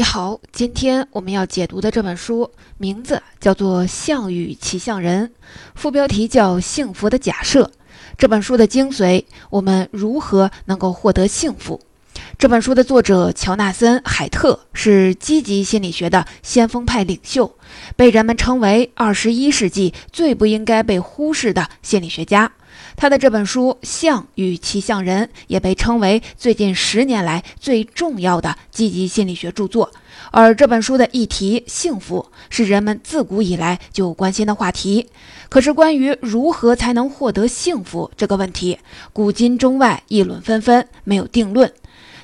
你好，今天我们要解读的这本书名字叫做《项羽骑象人》，副标题叫《幸福的假设》。这本书的精髓，我们如何能够获得幸福？这本书的作者乔纳森·海特是积极心理学的先锋派领袖，被人们称为二十一世纪最不应该被忽视的心理学家。他的这本书《象与骑象人》也被称为最近十年来最重要的积极心理学著作。而这本书的议题“幸福”是人们自古以来就关心的话题。可是，关于如何才能获得幸福这个问题，古今中外议论纷纷，没有定论。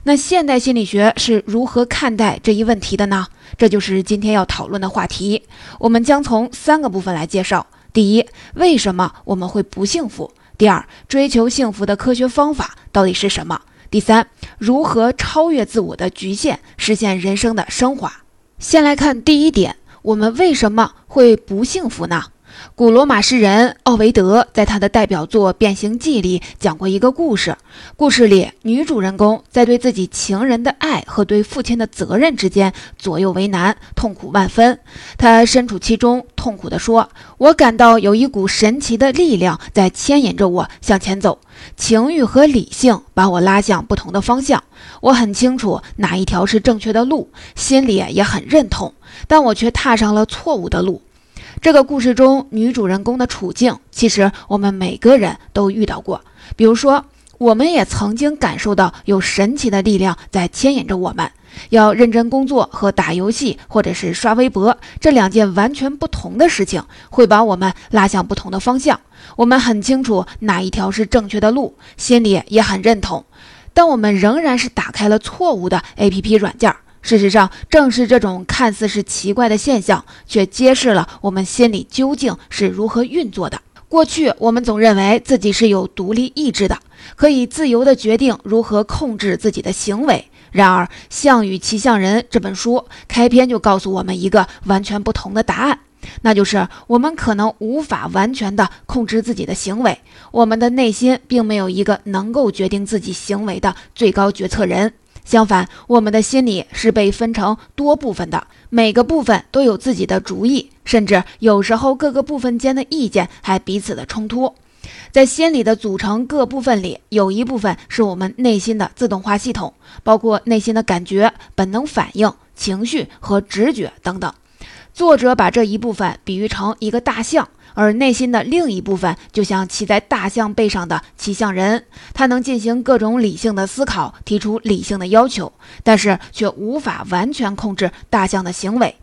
那现代心理学是如何看待这一问题的呢？这就是今天要讨论的话题。我们将从三个部分来介绍：第一，为什么我们会不幸福？第二，追求幸福的科学方法到底是什么？第三，如何超越自我的局限，实现人生的升华？先来看第一点，我们为什么会不幸福呢？古罗马诗人奥维德在他的代表作《变形记》里讲过一个故事。故事里，女主人公在对自己情人的爱和对父亲的责任之间左右为难，痛苦万分。她身处其中，痛苦地说：“我感到有一股神奇的力量在牵引着我向前走，情欲和理性把我拉向不同的方向。我很清楚哪一条是正确的路，心里也很认同，但我却踏上了错误的路。”这个故事中女主人公的处境，其实我们每个人都遇到过。比如说，我们也曾经感受到有神奇的力量在牵引着我们，要认真工作和打游戏，或者是刷微博，这两件完全不同的事情，会把我们拉向不同的方向。我们很清楚哪一条是正确的路，心里也很认同，但我们仍然是打开了错误的 APP 软件。事实上，正是这种看似是奇怪的现象，却揭示了我们心里究竟是如何运作的。过去，我们总认为自己是有独立意志的，可以自由地决定如何控制自己的行为。然而，《项羽骑象人》这本书开篇就告诉我们一个完全不同的答案，那就是我们可能无法完全地控制自己的行为。我们的内心并没有一个能够决定自己行为的最高决策人。相反，我们的心理是被分成多部分的，每个部分都有自己的主意，甚至有时候各个部分间的意见还彼此的冲突。在心理的组成各部分里，有一部分是我们内心的自动化系统，包括内心的感觉、本能反应、情绪和直觉等等。作者把这一部分比喻成一个大象。而内心的另一部分，就像骑在大象背上的骑象人，他能进行各种理性的思考，提出理性的要求，但是却无法完全控制大象的行为。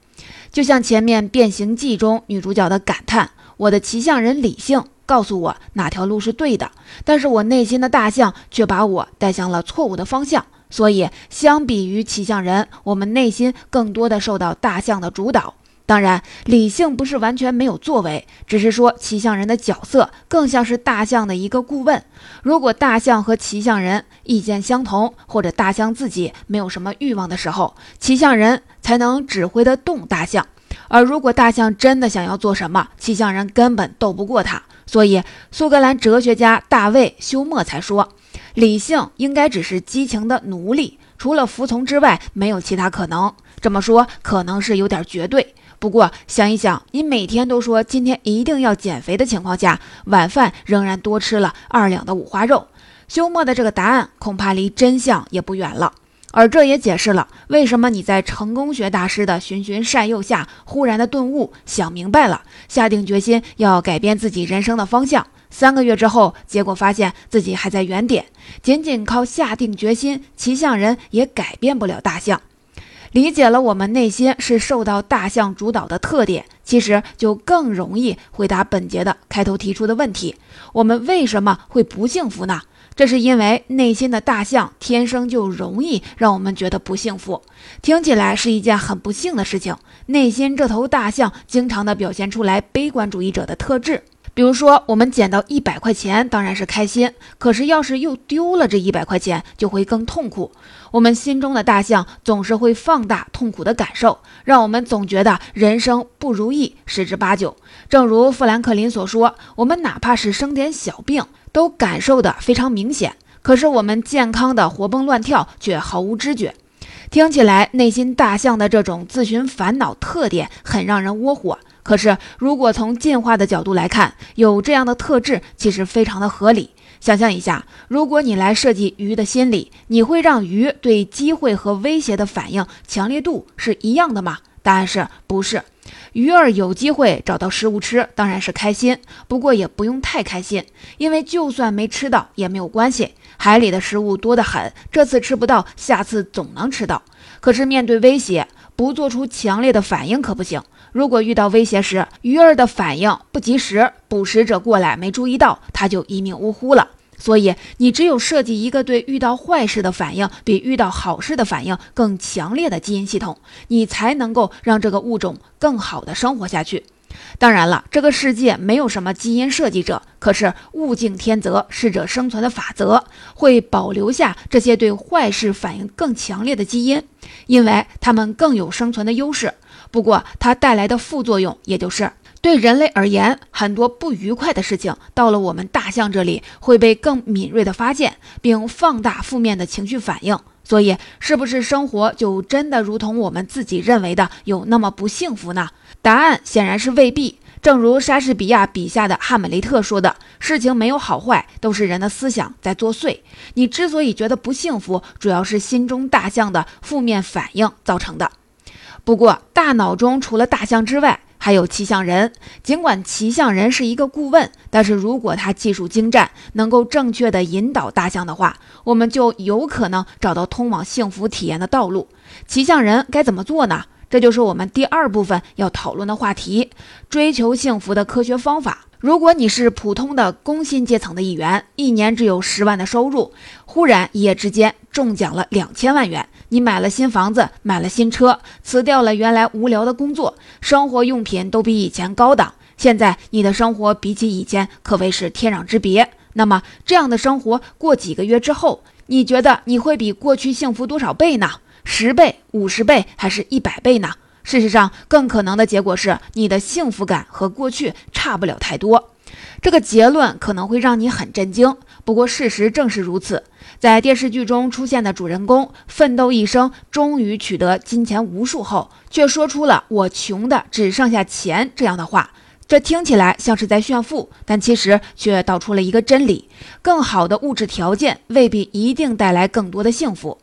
就像前面《变形记》中女主角的感叹：“我的骑象人理性告诉我哪条路是对的，但是我内心的大象却把我带向了错误的方向。”所以，相比于骑象人，我们内心更多的受到大象的主导。当然，理性不是完全没有作为，只是说骑象人的角色更像是大象的一个顾问。如果大象和骑象人意见相同，或者大象自己没有什么欲望的时候，骑象人才能指挥得动大象；而如果大象真的想要做什么，骑象人根本斗不过他。所以，苏格兰哲学家大卫·休谟才说，理性应该只是激情的奴隶，除了服从之外，没有其他可能。这么说可能是有点绝对。不过想一想，你每天都说今天一定要减肥的情况下，晚饭仍然多吃了二两的五花肉，休谟的这个答案恐怕离真相也不远了。而这也解释了为什么你在成功学大师的循循善诱下，忽然的顿悟，想明白了，下定决心要改变自己人生的方向。三个月之后，结果发现自己还在原点，仅仅靠下定决心，骑象人也改变不了大象。理解了我们内心是受到大象主导的特点，其实就更容易回答本节的开头提出的问题：我们为什么会不幸福呢？这是因为内心的大象天生就容易让我们觉得不幸福。听起来是一件很不幸的事情。内心这头大象经常的表现出来悲观主义者的特质。比如说，我们捡到一百块钱，当然是开心；可是要是又丢了这一百块钱，就会更痛苦。我们心中的大象总是会放大痛苦的感受，让我们总觉得人生不如意十之八九。正如富兰克林所说：“我们哪怕是生点小病，都感受得非常明显；可是我们健康的活蹦乱跳，却毫无知觉。”听起来内心大象的这种自寻烦恼特点很让人窝火。可是，如果从进化的角度来看，有这样的特质其实非常的合理。想象一下，如果你来设计鱼的心理，你会让鱼对机会和威胁的反应强烈度是一样的吗？答案是不是。鱼儿有机会找到食物吃，当然是开心，不过也不用太开心，因为就算没吃到也没有关系。海里的食物多得很，这次吃不到，下次总能吃到。可是面对威胁，不做出强烈的反应可不行。如果遇到威胁时，鱼儿的反应不及时，捕食者过来没注意到，它就一命呜呼了。所以，你只有设计一个对遇到坏事的反应比遇到好事的反应更强烈的基因系统，你才能够让这个物种更好的生活下去。当然了，这个世界没有什么基因设计者，可是物竞天择，适者生存的法则会保留下这些对坏事反应更强烈的基因，因为它们更有生存的优势。不过，它带来的副作用，也就是对人类而言，很多不愉快的事情到了我们大象这里会被更敏锐地发现，并放大负面的情绪反应。所以，是不是生活就真的如同我们自己认为的有那么不幸福呢？答案显然是未必。正如莎士比亚笔下的哈姆雷特说的：“事情没有好坏，都是人的思想在作祟。你之所以觉得不幸福，主要是心中大象的负面反应造成的。”不过，大脑中除了大象之外，还有骑象人。尽管骑象人是一个顾问，但是如果他技术精湛，能够正确的引导大象的话，我们就有可能找到通往幸福体验的道路。骑象人该怎么做呢？这就是我们第二部分要讨论的话题：追求幸福的科学方法。如果你是普通的工薪阶层的一员，一年只有十万的收入，忽然一夜之间中奖了两千万元。你买了新房子，买了新车，辞掉了原来无聊的工作，生活用品都比以前高档。现在你的生活比起以前可谓是天壤之别。那么这样的生活过几个月之后，你觉得你会比过去幸福多少倍呢？十倍、五十倍还是一百倍呢？事实上，更可能的结果是你的幸福感和过去差不了太多。这个结论可能会让你很震惊，不过事实正是如此。在电视剧中出现的主人公奋斗一生，终于取得金钱无数后，却说出了“我穷的只剩下钱”这样的话。这听起来像是在炫富，但其实却道出了一个真理：更好的物质条件未必一定带来更多的幸福。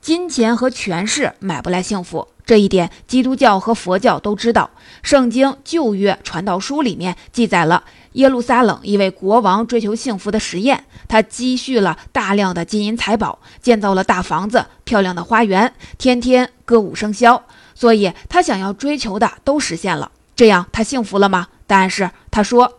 金钱和权势买不来幸福，这一点基督教和佛教都知道。圣经旧约传道书里面记载了。耶路撒冷一位国王追求幸福的实验，他积蓄了大量的金银财宝，建造了大房子、漂亮的花园，天天歌舞升霄，所以他想要追求的都实现了。这样他幸福了吗？答案是，他说，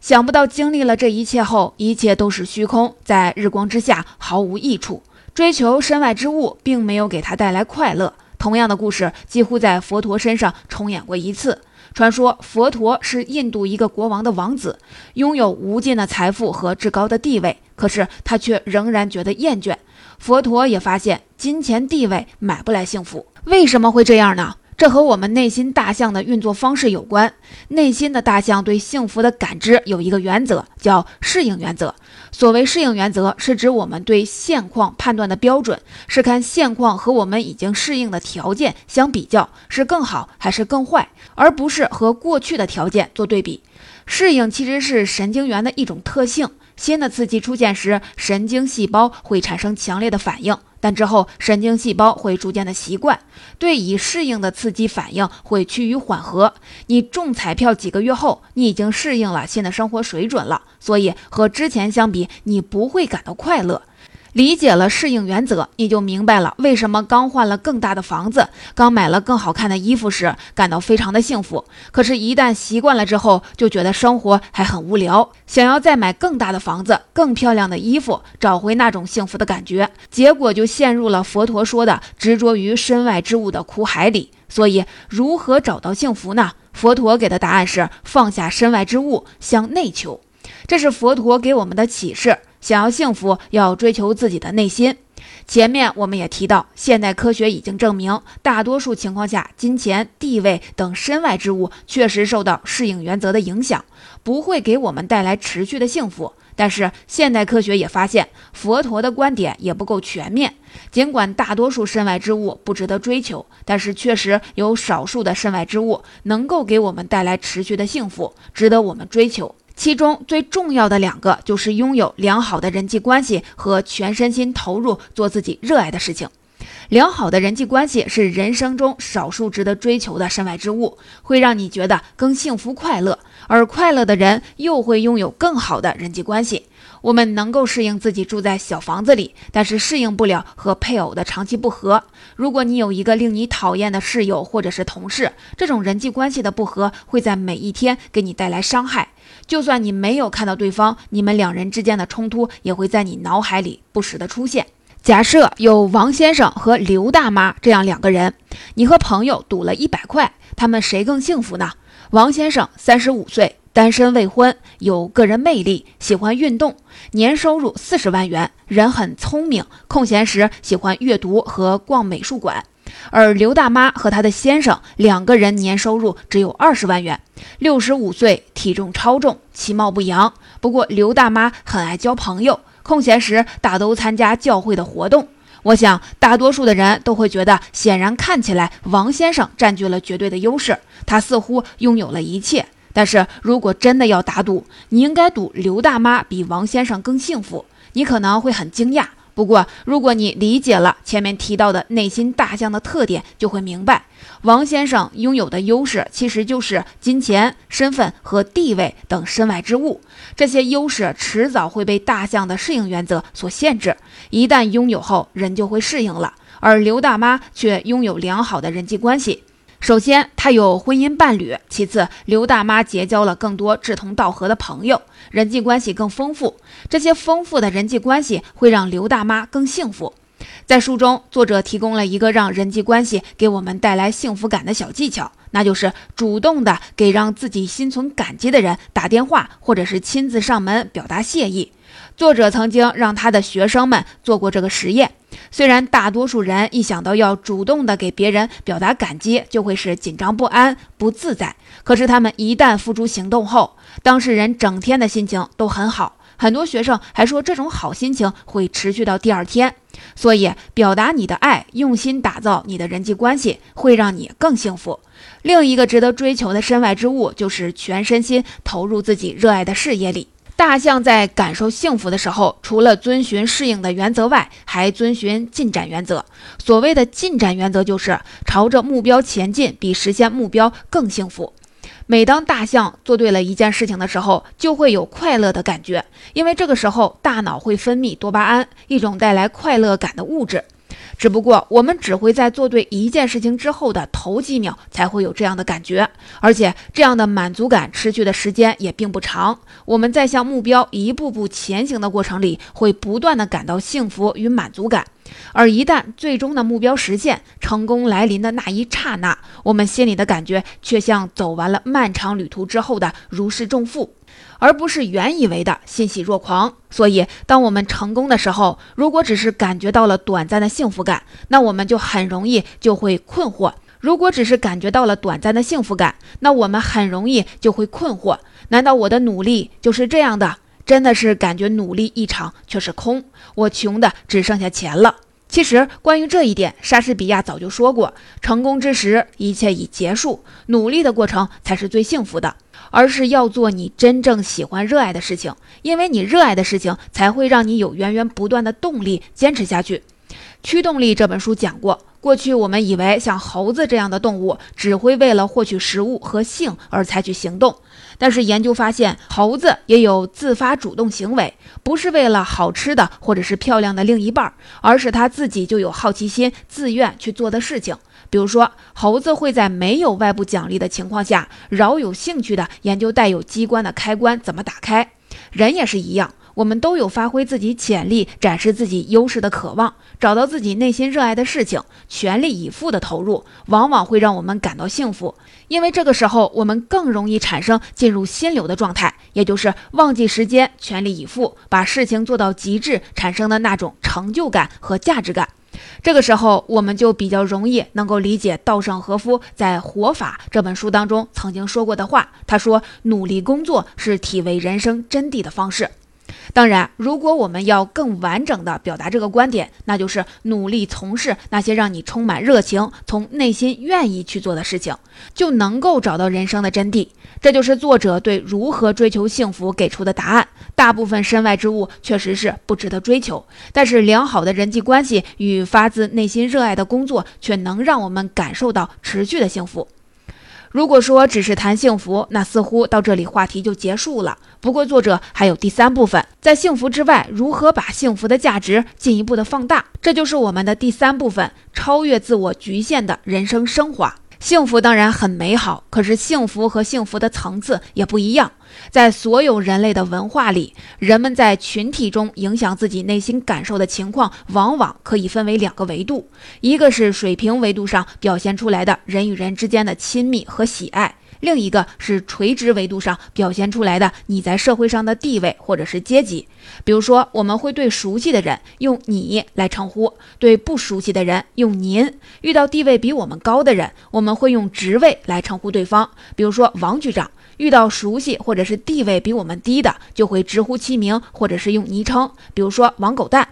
想不到经历了这一切后，一切都是虚空，在日光之下毫无益处。追求身外之物，并没有给他带来快乐。同样的故事几乎在佛陀身上重演过一次。传说佛陀是印度一个国王的王子，拥有无尽的财富和至高的地位，可是他却仍然觉得厌倦。佛陀也发现金钱地位买不来幸福，为什么会这样呢？这和我们内心大象的运作方式有关。内心的大象对幸福的感知有一个原则，叫适应原则。所谓适应原则，是指我们对现况判断的标准，是看现况和我们已经适应的条件相比较，是更好还是更坏，而不是和过去的条件做对比。适应其实是神经元的一种特性。新的刺激出现时，神经细胞会产生强烈的反应，但之后神经细胞会逐渐的习惯，对已适应的刺激反应会趋于缓和。你中彩票几个月后，你已经适应了新的生活水准了，所以和之前相比，你不会感到快乐。理解了适应原则，你就明白了为什么刚换了更大的房子、刚买了更好看的衣服时感到非常的幸福。可是，一旦习惯了之后，就觉得生活还很无聊，想要再买更大的房子、更漂亮的衣服，找回那种幸福的感觉。结果就陷入了佛陀说的执着于身外之物的苦海里。所以，如何找到幸福呢？佛陀给的答案是放下身外之物，向内求。这是佛陀给我们的启示。想要幸福，要追求自己的内心。前面我们也提到，现代科学已经证明，大多数情况下，金钱、地位等身外之物确实受到适应原则的影响，不会给我们带来持续的幸福。但是，现代科学也发现，佛陀的观点也不够全面。尽管大多数身外之物不值得追求，但是确实有少数的身外之物能够给我们带来持续的幸福，值得我们追求。其中最重要的两个就是拥有良好的人际关系和全身心投入做自己热爱的事情。良好的人际关系是人生中少数值得追求的身外之物，会让你觉得更幸福快乐，而快乐的人又会拥有更好的人际关系。我们能够适应自己住在小房子里，但是适应不了和配偶的长期不和。如果你有一个令你讨厌的室友或者是同事，这种人际关系的不和会在每一天给你带来伤害。就算你没有看到对方，你们两人之间的冲突也会在你脑海里不时的出现。假设有王先生和刘大妈这样两个人，你和朋友赌了一百块，他们谁更幸福呢？王先生三十五岁。单身未婚，有个人魅力，喜欢运动，年收入四十万元，人很聪明，空闲时喜欢阅读和逛美术馆。而刘大妈和她的先生两个人年收入只有二十万元，六十五岁，体重超重，其貌不扬。不过刘大妈很爱交朋友，空闲时大都参加教会的活动。我想大多数的人都会觉得，显然看起来王先生占据了绝对的优势，他似乎拥有了一切。但是如果真的要打赌，你应该赌刘大妈比王先生更幸福。你可能会很惊讶，不过如果你理解了前面提到的内心大象的特点，就会明白，王先生拥有的优势其实就是金钱、身份和地位等身外之物。这些优势迟早会被大象的适应原则所限制，一旦拥有后，人就会适应了。而刘大妈却拥有良好的人际关系。首先，她有婚姻伴侣；其次，刘大妈结交了更多志同道合的朋友，人际关系更丰富。这些丰富的人际关系会让刘大妈更幸福。在书中，作者提供了一个让人际关系给我们带来幸福感的小技巧，那就是主动的给让自己心存感激的人打电话，或者是亲自上门表达谢意。作者曾经让他的学生们做过这个实验。虽然大多数人一想到要主动的给别人表达感激，就会是紧张不安、不自在，可是他们一旦付诸行动后，当事人整天的心情都很好。很多学生还说，这种好心情会持续到第二天。所以，表达你的爱，用心打造你的人际关系，会让你更幸福。另一个值得追求的身外之物，就是全身心投入自己热爱的事业里。大象在感受幸福的时候，除了遵循适应的原则外，还遵循进展原则。所谓的进展原则，就是朝着目标前进，比实现目标更幸福。每当大象做对了一件事情的时候，就会有快乐的感觉，因为这个时候大脑会分泌多巴胺，一种带来快乐感的物质。只不过，我们只会在做对一件事情之后的头几秒才会有这样的感觉，而且这样的满足感持续的时间也并不长。我们在向目标一步步前行的过程里，会不断的感到幸福与满足感，而一旦最终的目标实现，成功来临的那一刹那，我们心里的感觉却像走完了漫长旅途之后的如释重负。而不是原以为的欣喜若狂。所以，当我们成功的时候，如果只是感觉到了短暂的幸福感，那我们就很容易就会困惑；如果只是感觉到了短暂的幸福感，那我们很容易就会困惑：难道我的努力就是这样的？真的是感觉努力一场却是空，我穷的只剩下钱了。其实，关于这一点，莎士比亚早就说过：成功之时，一切已结束，努力的过程才是最幸福的。而是要做你真正喜欢、热爱的事情，因为你热爱的事情才会让你有源源不断的动力坚持下去。《驱动力》这本书讲过，过去我们以为像猴子这样的动物只会为了获取食物和性而采取行动，但是研究发现，猴子也有自发主动行为，不是为了好吃的或者是漂亮的另一半，而是他自己就有好奇心，自愿去做的事情。比如说，猴子会在没有外部奖励的情况下，饶有兴趣地研究带有机关的开关怎么打开。人也是一样，我们都有发挥自己潜力、展示自己优势的渴望，找到自己内心热爱的事情，全力以赴的投入，往往会让我们感到幸福。因为这个时候，我们更容易产生进入心流的状态，也就是忘记时间，全力以赴，把事情做到极致，产生的那种成就感和价值感。这个时候，我们就比较容易能够理解稻盛和夫在《活法》这本书当中曾经说过的话。他说：“努力工作是体味人生真谛的方式。”当然，如果我们要更完整的表达这个观点，那就是努力从事那些让你充满热情、从内心愿意去做的事情，就能够找到人生的真谛。这就是作者对如何追求幸福给出的答案。大部分身外之物确实是不值得追求，但是良好的人际关系与发自内心热爱的工作，却能让我们感受到持续的幸福。如果说只是谈幸福，那似乎到这里话题就结束了。不过作者还有第三部分，在幸福之外，如何把幸福的价值进一步的放大？这就是我们的第三部分：超越自我局限的人生升华。幸福当然很美好，可是幸福和幸福的层次也不一样。在所有人类的文化里，人们在群体中影响自己内心感受的情况，往往可以分为两个维度：一个是水平维度上表现出来的人与人之间的亲密和喜爱。另一个是垂直维度上表现出来的你在社会上的地位或者是阶级，比如说我们会对熟悉的人用你来称呼，对不熟悉的人用您。遇到地位比我们高的人，我们会用职位来称呼对方，比如说王局长。遇到熟悉或者是地位比我们低的，就会直呼其名或者是用昵称，比如说王狗蛋。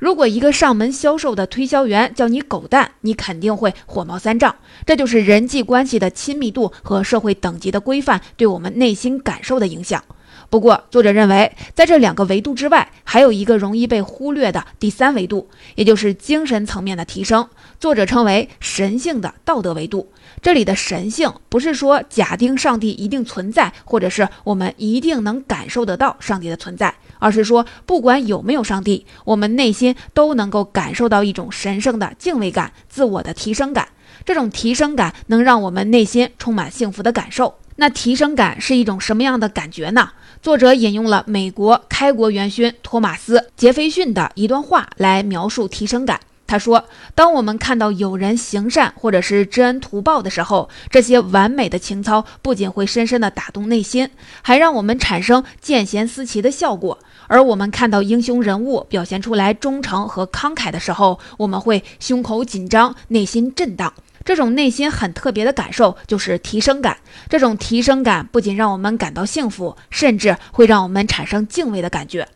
如果一个上门销售的推销员叫你狗蛋，你肯定会火冒三丈。这就是人际关系的亲密度和社会等级的规范对我们内心感受的影响。不过，作者认为，在这两个维度之外，还有一个容易被忽略的第三维度，也就是精神层面的提升。作者称为神性的道德维度。这里的神性，不是说假定上帝一定存在，或者是我们一定能感受得到上帝的存在，而是说，不管有没有上帝，我们内心都能够感受到一种神圣的敬畏感、自我的提升感。这种提升感能让我们内心充满幸福的感受。那提升感是一种什么样的感觉呢？作者引用了美国开国元勋托马斯·杰斐逊的一段话来描述提升感。他说：“当我们看到有人行善或者是知恩图报的时候，这些完美的情操不仅会深深地打动内心，还让我们产生见贤思齐的效果。而我们看到英雄人物表现出来忠诚和慷慨的时候，我们会胸口紧张，内心震荡。”这种内心很特别的感受就是提升感。这种提升感不仅让我们感到幸福，甚至会让我们产生敬畏的感觉。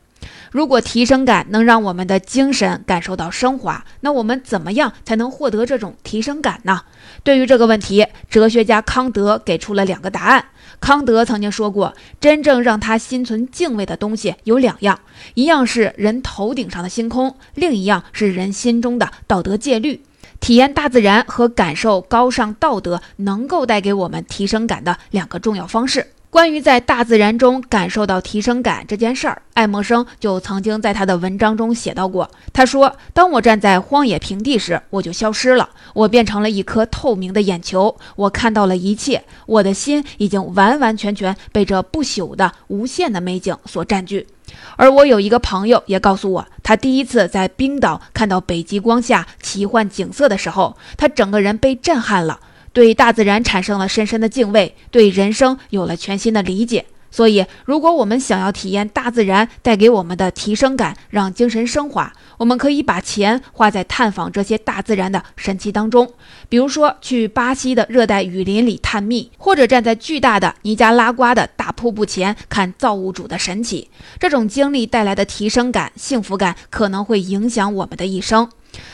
如果提升感能让我们的精神感受到升华，那我们怎么样才能获得这种提升感呢？对于这个问题，哲学家康德给出了两个答案。康德曾经说过，真正让他心存敬畏的东西有两样，一样是人头顶上的星空，另一样是人心中的道德戒律。体验大自然和感受高尚道德，能够带给我们提升感的两个重要方式。关于在大自然中感受到提升感这件事儿，爱默生就曾经在他的文章中写到过。他说：“当我站在荒野平地时，我就消失了，我变成了一颗透明的眼球，我看到了一切，我的心已经完完全全被这不朽的无限的美景所占据。”而我有一个朋友也告诉我，他第一次在冰岛看到北极光下奇幻景色的时候，他整个人被震撼了，对大自然产生了深深的敬畏，对人生有了全新的理解。所以，如果我们想要体验大自然带给我们的提升感，让精神升华，我们可以把钱花在探访这些大自然的神奇当中。比如说，去巴西的热带雨林里探秘，或者站在巨大的尼加拉瓜的大瀑布前看造物主的神奇。这种经历带来的提升感、幸福感，可能会影响我们的一生。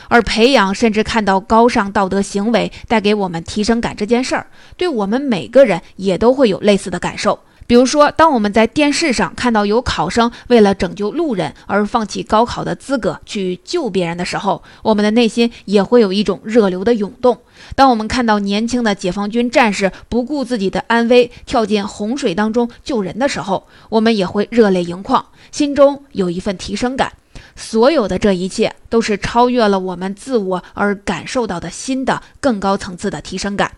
而培养甚至看到高尚道德行为带给我们提升感这件事儿，对我们每个人也都会有类似的感受。比如说，当我们在电视上看到有考生为了拯救路人而放弃高考的资格去救别人的时候，我们的内心也会有一种热流的涌动；当我们看到年轻的解放军战士不顾自己的安危跳进洪水当中救人的时候，我们也会热泪盈眶，心中有一份提升感。所有的这一切都是超越了我们自我而感受到的新的、更高层次的提升感。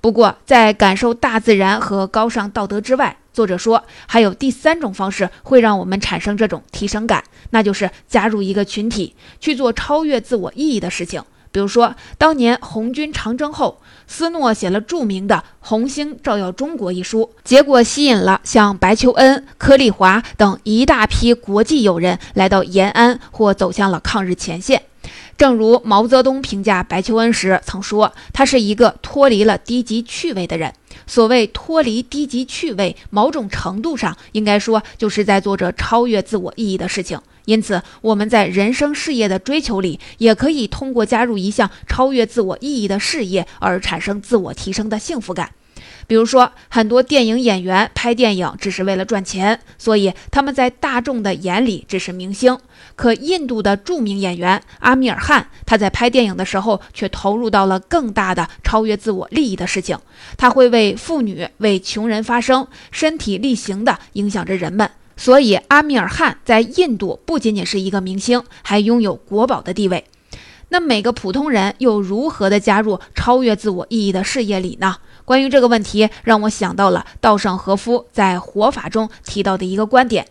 不过，在感受大自然和高尚道德之外，作者说还有第三种方式会让我们产生这种提升感，那就是加入一个群体，去做超越自我意义的事情。比如说，当年红军长征后，斯诺写了著名的《红星照耀中国》一书，结果吸引了像白求恩、柯立华等一大批国际友人来到延安或走向了抗日前线。正如毛泽东评价白求恩时曾说：“他是一个脱离了低级趣味的人。”所谓脱离低级趣味，某种程度上应该说就是在做着超越自我意义的事情。因此，我们在人生事业的追求里，也可以通过加入一项超越自我意义的事业而产生自我提升的幸福感。比如说，很多电影演员拍电影只是为了赚钱，所以他们在大众的眼里只是明星。可印度的著名演员阿米尔汗，他在拍电影的时候却投入到了更大的超越自我利益的事情。他会为妇女、为穷人发声，身体力行地影响着人们。所以，阿米尔汗在印度不仅仅是一个明星，还拥有国宝的地位。那每个普通人又如何的加入超越自我意义的事业里呢？关于这个问题，让我想到了稻盛和夫在《活法》中提到的一个观点：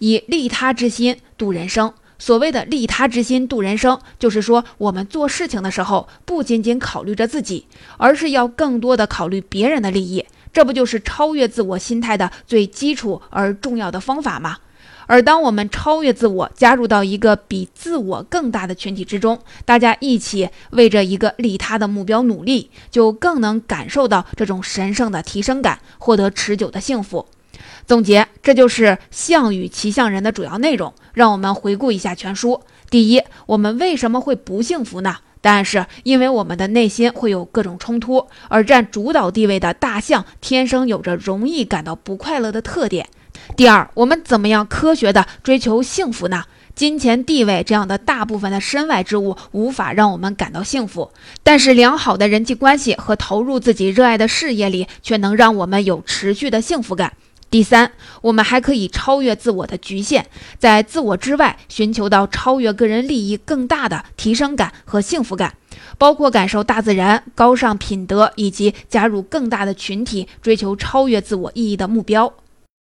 以利他之心度人生。所谓的利他之心度人生，就是说我们做事情的时候，不仅仅考虑着自己，而是要更多的考虑别人的利益。这不就是超越自我心态的最基础而重要的方法吗？而当我们超越自我，加入到一个比自我更大的群体之中，大家一起为着一个利他的目标努力，就更能感受到这种神圣的提升感，获得持久的幸福。总结，这就是《项羽骑象人》的主要内容。让我们回顾一下全书。第一，我们为什么会不幸福呢？答案是因为我们的内心会有各种冲突，而占主导地位的大象天生有着容易感到不快乐的特点。第二，我们怎么样科学的追求幸福呢？金钱、地位这样的大部分的身外之物无法让我们感到幸福，但是良好的人际关系和投入自己热爱的事业里却能让我们有持续的幸福感。第三，我们还可以超越自我的局限，在自我之外寻求到超越个人利益更大的提升感和幸福感，包括感受大自然、高尚品德，以及加入更大的群体，追求超越自我意义的目标。